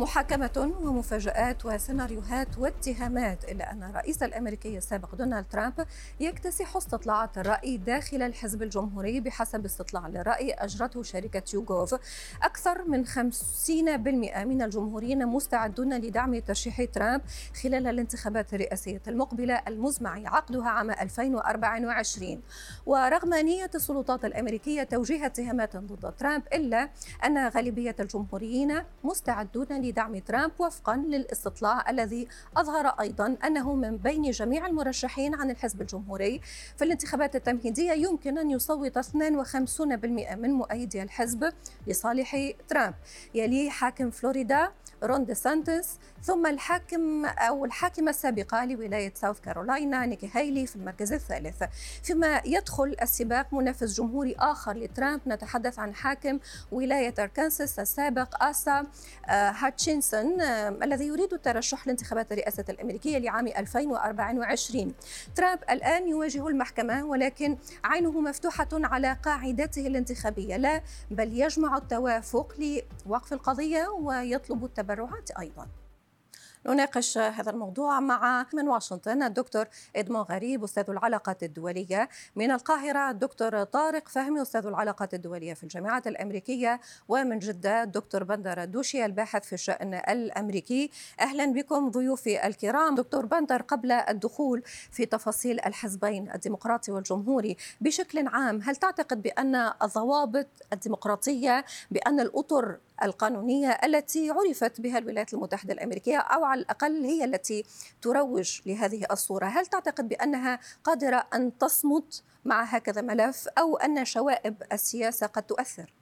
محاكمة ومفاجآت وسيناريوهات واتهامات إلا أن الرئيس الأمريكي السابق دونالد ترامب يكتسح استطلاعات الرأي داخل الحزب الجمهوري بحسب استطلاع للرأي أجرته شركة يوغوف. أكثر من 50% من الجمهوريين مستعدون لدعم ترشيح ترامب خلال الانتخابات الرئاسية المقبلة المزمع عقدها عام 2024 ورغم نية السلطات الأمريكية توجيه اتهامات ضد ترامب إلا أن غالبية الجمهوريين مستعدون لدعم ترامب وفقا للاستطلاع الذي أظهر أيضا أنه من بين جميع المرشحين عن الحزب الجمهوري في الانتخابات التمهيدية يمكن أن يصوت 52% من مؤيدي الحزب لصالح ترامب. يليه حاكم فلوريدا رون دي سانتس ثم الحاكم أو الحاكمة السابقة لولاية ساوث كارولاينا نيكي هايلي في المركز الثالث. فيما يدخل السباق منافس جمهوري آخر لترامب نتحدث عن حاكم ولاية أركانساس السابق آسا آه، هاتشنسون الذي يريد الترشح لانتخابات الرئاسة الأمريكية لعام 2024 ترامب الآن يواجه المحكمة ولكن عينه مفتوحة على قاعدته الانتخابية. لا بل يجمع التوافق لوقف القضية ويطلب التبرعات أيضاً. نناقش هذا الموضوع مع من واشنطن الدكتور إدمون غريب أستاذ العلاقات الدولية. من القاهرة الدكتور طارق فهمي أستاذ العلاقات الدولية في الجامعة الأمريكية. ومن جدة الدكتور بندر الدوشي الباحث في الشأن الأمريكي. أهلا بكم ضيوفي الكرام. دكتور بندر قبل الدخول في تفاصيل الحزبين الديمقراطي والجمهوري بشكل عام هل تعتقد بأن الضوابط الديمقراطية بأن الأطر القانونية التي عرفت بها الولايات المتحدة الأمريكية أو على الأقل هي التي تروج لهذه الصورة هل تعتقد بأنها قادرة أن تصمد مع هكذا ملف أو أن شوائب السياسة قد تؤثر؟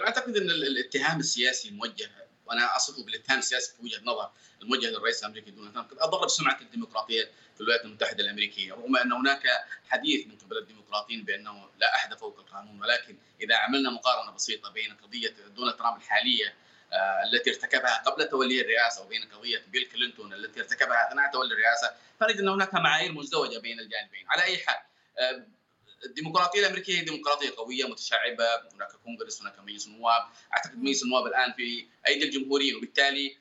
أعتقد أن الاتهام السياسي الموجه وأنا اصفه بالاتهام السياسي في وجهة نظر الموجه للرئيس الأمريكي دونالد ترامب. قد اضر بسمعه الديمقراطية في الولايات المتحدة الأمريكية رغم أن هناك حديث من قبل الديمقراطيين بأنه لا أحد فوق القانون ولكن إذا عملنا مقارنة بسيطة بين قضية دونالد ترامب الحالية آه، التي ارتكبها قبل تولي الرئاسة وبين قضية بيل كلينتون التي ارتكبها اثناء تولي الرئاسة فنجد أن هناك معايير مزدوجة بين الجانبين. على أي حال آه، الديمقراطية الأمريكية هي ديمقراطية قوية متشعبة هناك كونغرس هناك مجلس النواب. أعتقد مجلس النواب الآن في أيدي الجمهوريين وبالتالي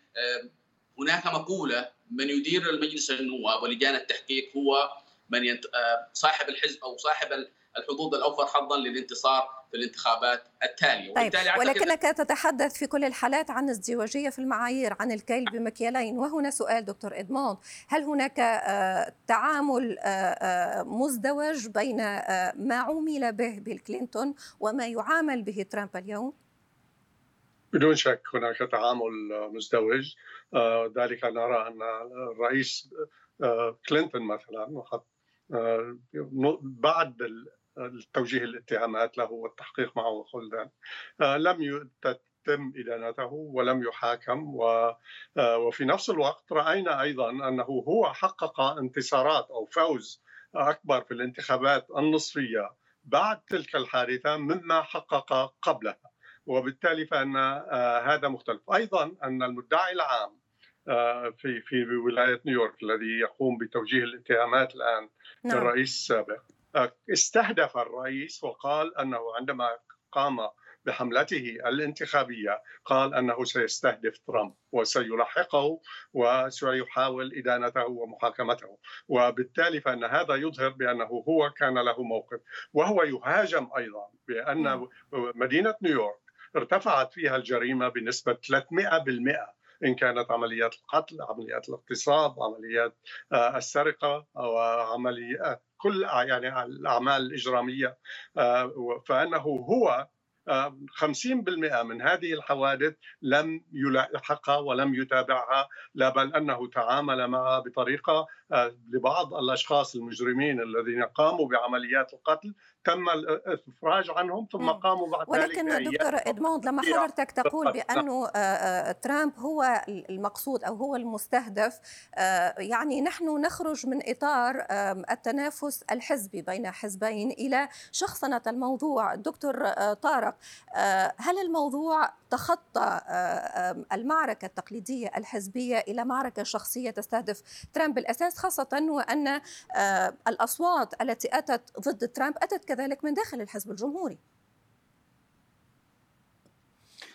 هناك مقولة من يدير المجلس النواب ولجان التحقيق هو من صاحب الحزب أو صاحب الحظوظ الأوفر حظا للانتصار في الانتخابات التالية. طيب ولكنك تتحدث في كل الحالات عن ازدواجية في المعايير عن الكيل بمكيالين. وهنا سؤال دكتور إدموند. هل هناك آه، تعامل آه، آه، مزدوج بين ما عومل به بيل كلينتون وما يعامل به ترامب اليوم؟ بدون شك هناك تعامل مزدوج. ذلك نرى أن الرئيس كلينتون مثلا بعد توجيه الاتهامات له والتحقيق معه وكل آه، لم تتم إدانته ولم يحاكم آه، وفي نفس الوقت رأينا أيضا أنه هو حقق انتصارات أو فوز أكبر في الانتخابات النصفية بعد تلك الحادثة مما حقق قبلها. وبالتالي فإن آه، هذا مختلف. أيضا أن المدعي العام في في ولاية نيويورك الذي يقوم بتوجيه الاتهامات الآن نعم. الرئيس السابق استهدف الرئيس وقال أنه عندما قام بحملته الانتخابية قال أنه سيستهدف ترامب وسيلاحقه وسيحاول إدانته ومحاكمته. وبالتالي فإن هذا يظهر بأنه هو كان له موقف. وهو يهاجم أيضا بأن نعم. مدينة نيويورك ارتفعت فيها الجريمة بنسبة 300% إن كانت عمليات القتل، عمليات الاغتصاب، عمليات آه، السرقة أو عمليات كل يعني الأعمال الإجرامية آه، فإنه هو 50% من هذه الحوادث لم يلاحقها ولم يتابعها لا بل أنه تعامل معها بطريقة آه، لبعض الأشخاص المجرمين الذين قاموا بعمليات القتل تم الإفراج عنهم ثم قاموا بعد ذلك ولكن دكتور ادموند لما حضرتك تقول بأنه آه، آه، ترامب هو المقصود أو هو المستهدف يعني نحن نخرج من إطار التنافس الحزبي بين حزبين إلى شخصنة الموضوع. دكتور طارق هل الموضوع تخطى المعركة التقليدية الحزبية إلى معركة شخصية تستهدف ترامب بالأساس خاصة وأن الأصوات التي أتت ضد ترامب أتت كذلك من داخل الحزب الجمهوري؟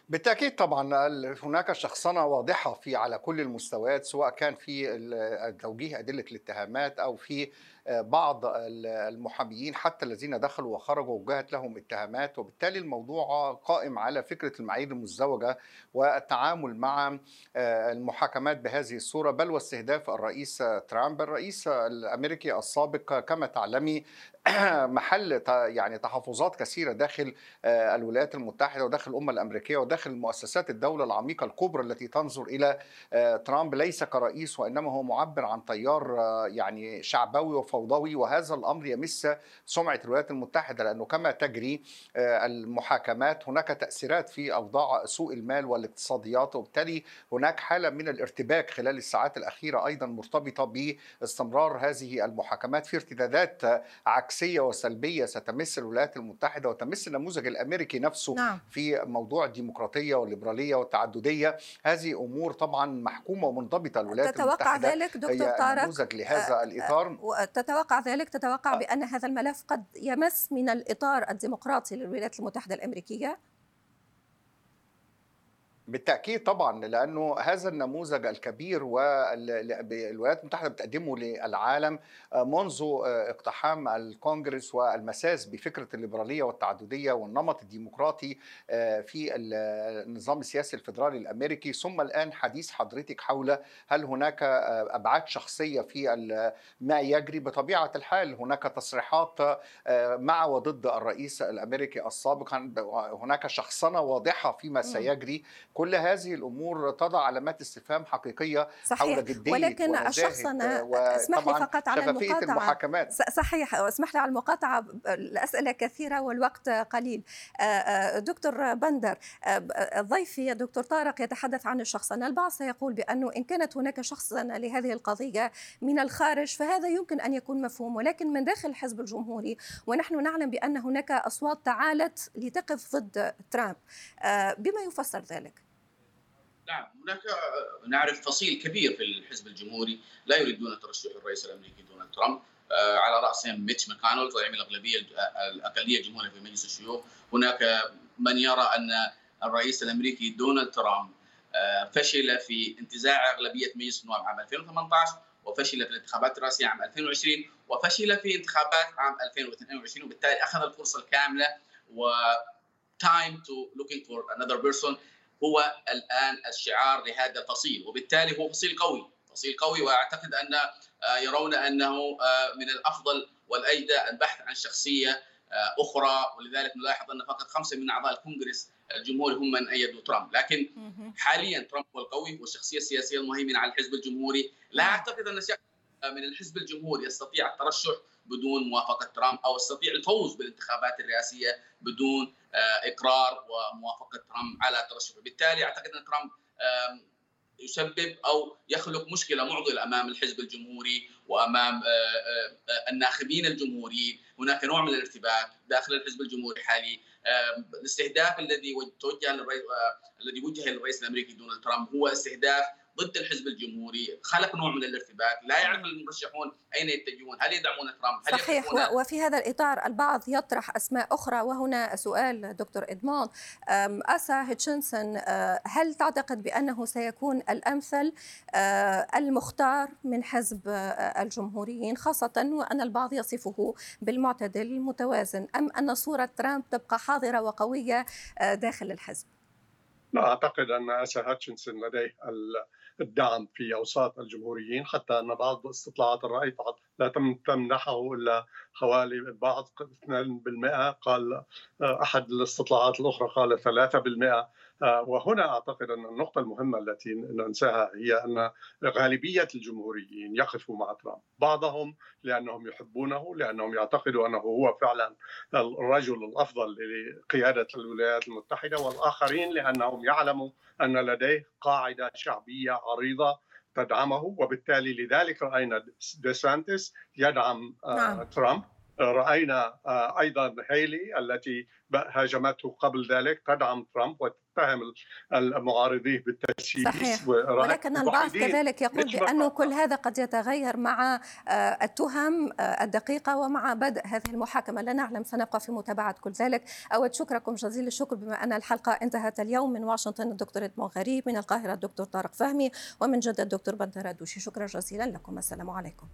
بالتأكيد طبعا هناك شخصنة واضحة في على كل المستويات سواء كان في توجيه أدلة الاتهامات أو في بعض المحاميين حتى الذين دخلوا وخرجوا وجهت لهم اتهامات وبالتالي الموضوع قائم على فكرة المعايير المزدوجة والتعامل مع المحاكمات بهذه الصورة بل واستهداف الرئيس ترامب الرئيس الأمريكي السابق كما تعلمي محل يعني تحفظات كثيرة داخل الولايات المتحدة وداخل الامه الأمريكية وداخل مؤسسات الدولة العميقة الكبرى التي تنظر إلى ترامب ليس كرئيس وإنما هو معبر عن تيار يعني شعبوي وفوضوي وهذا الأمر يمس سمعة الولايات المتحدة لأنه كما تجري المحاكمات هناك تأثيرات في أوضاع سوق المال والاقتصاديات وبالتالي هناك حالة من الارتباك خلال الساعات الأخيرة أيضا مرتبطة باستمرار هذه المحاكمات. في ارتدادات عكسية وسلبية ستمس الولايات المتحدة وتمس النموذج الأمريكي نفسه نعم. في موضوع الديمقراطية والليبرالية والتعددية. هذه أمور طبعا محكومة ومنضبطة الولايات تتوقع المتحدة. ذلك دكتور طارق؟ نموذج لهذا الإطار. تتوقع ذلك؟ تتوقع بأن هذا الملف قد يمس من الإطار الديمقراطي للولايات المتحدة الأمريكية؟ بالتأكيد طبعا لأنه هذا النموذج الكبير والولايات المتحدة بتقدمه للعالم منذ اقتحام الكونغرس والمساس بفكرة الليبرالية والتعددية والنمط الديمقراطي في النظام السياسي الفدرالي الأمريكي. ثم الآن حديث حضرتك حول هل هناك أبعاد شخصية في ما يجري. بطبيعة الحال هناك تصريحات مع وضد الرئيس الأمريكي السابق. هناك شخصنة واضحة فيما سيجري. كل هذه الأمور تضع علامات استفهام حقيقية صحيح. حول جديه ولكن الشخصنه أسمح لي فقط على المقاطعة. المحاكمات. صحيح. أسمح لي على المقاطعة الأسئلة كثيرة والوقت قليل. دكتور بندر ضيفي الدكتور طارق يتحدث عن الشخصنه البعض سيقول بأنه إن كانت هناك شخصنه لهذه القضية من الخارج فهذا يمكن أن يكون مفهوم. ولكن من داخل الحزب الجمهوري ونحن نعلم بأن هناك أصوات تعالت لتقف ضد ترامب. بما يفسر ذلك. نعم هناك نعرف فصيل كبير في الحزب الجمهوري. لا يريدون ترشح الرئيس الأمريكي دونالد ترامب. على رأسهم ميتش ماكونل زعيم الأغلبية الأقلية الجمهورية في مجلس الشيوخ. هناك من يرى أن الرئيس الأمريكي دونالد ترامب فشل في انتزاع أغلبية مجلس النواب عام 2018 وفشل في الانتخابات الرئاسية عام 2020 وفشل في انتخابات عام 2022 وبالتالي أخذ الفرصة الكاملة و time to looking for another person. هو الآن الشعار لهذا الفصيل وبالتالي هو فصيل قوي فصيل قوي وأعتقد أن يرون أنه من الأفضل والأيدى البحث عن شخصية أخرى ولذلك نلاحظ أن فقط خمسة من أعضاء الكونغرس الجمهوري هم من ايدوا ترامب. لكن حاليا ترامب هو القوي والشخصيه السياسية المهيمنة على الحزب الجمهوري. لا أعتقد أن من الحزب الجمهوري يستطيع الترشح بدون موافقة ترامب أو يستطيع الفوز بالانتخابات الرئاسية بدون إقرار وموافقة ترامب على ترشحه، بالتالي أعتقد أن ترامب يسبب أو يخلق مشكلة معضلة أمام الحزب الجمهوري وأمام الناخبين الجمهوريين، هناك نوع من الارتباك داخل الحزب الجمهوري الحالي، الاستهداف الذي توجه للرئيس الذي وجه للرئيس الأمريكي دونالد ترامب هو استهداف ضد الحزب الجمهوري خلق نوع من الارتباك لا يعرف المرشحون أين يتجهون هل يدعمون ترامب هل صحيح. يدعمون... وفي هذا الإطار البعض يطرح أسماء أخرى وهنا سؤال دكتور ادموند أسا هيتشنسون هل تعتقد بأنه سيكون الأمثل المختار من حزب الجمهوريين خاصة وأن البعض يصفه بالمعتدل المتوازن أم أن صورة ترامب تبقى حاضرة وقوية داخل الحزب؟ لا أعتقد أن اسا هاتشنسون لديه الدعم في أوساط الجمهوريين حتى أن بعض استطلاعات الرأي لا تمنحه إلا حوالي البعض 2% قال أحد الاستطلاعات الأخرى قال 3% وهنا أعتقد أن النقطة المهمة التي ننساها هي أن غالبية الجمهوريين يقفوا مع ترامب، بعضهم لأنهم يحبونه لأنهم يعتقدوا أنه هو فعلا الرجل الأفضل لقيادة الولايات المتحدة والآخرين لأنهم يعلموا أن لديه قاعدة شعبية عريضة تدعمه وبالتالي لذلك رأينا ديسانتس يدعم نعم. ترامب رأينا أيضا هيلي التي هاجمته قبل ذلك تدعم ترامب وتتهم المعارضين بالتسييس صحيح. ولكن البعض كذلك يقول بأنه كل هذا قد يتغير مع التهم الدقيقة ومع بدء هذه المحاكمة. لا نعلم سنبقى في متابعة كل ذلك. أود أن أشكركم جزيل الشكر بما أن الحلقة انتهت اليوم من واشنطن الدكتور إدمون غريب من القاهرة الدكتور طارق فهمي ومن جدة الدكتور بنتر دوشي شكرا جزيلا لكم. السلام عليكم.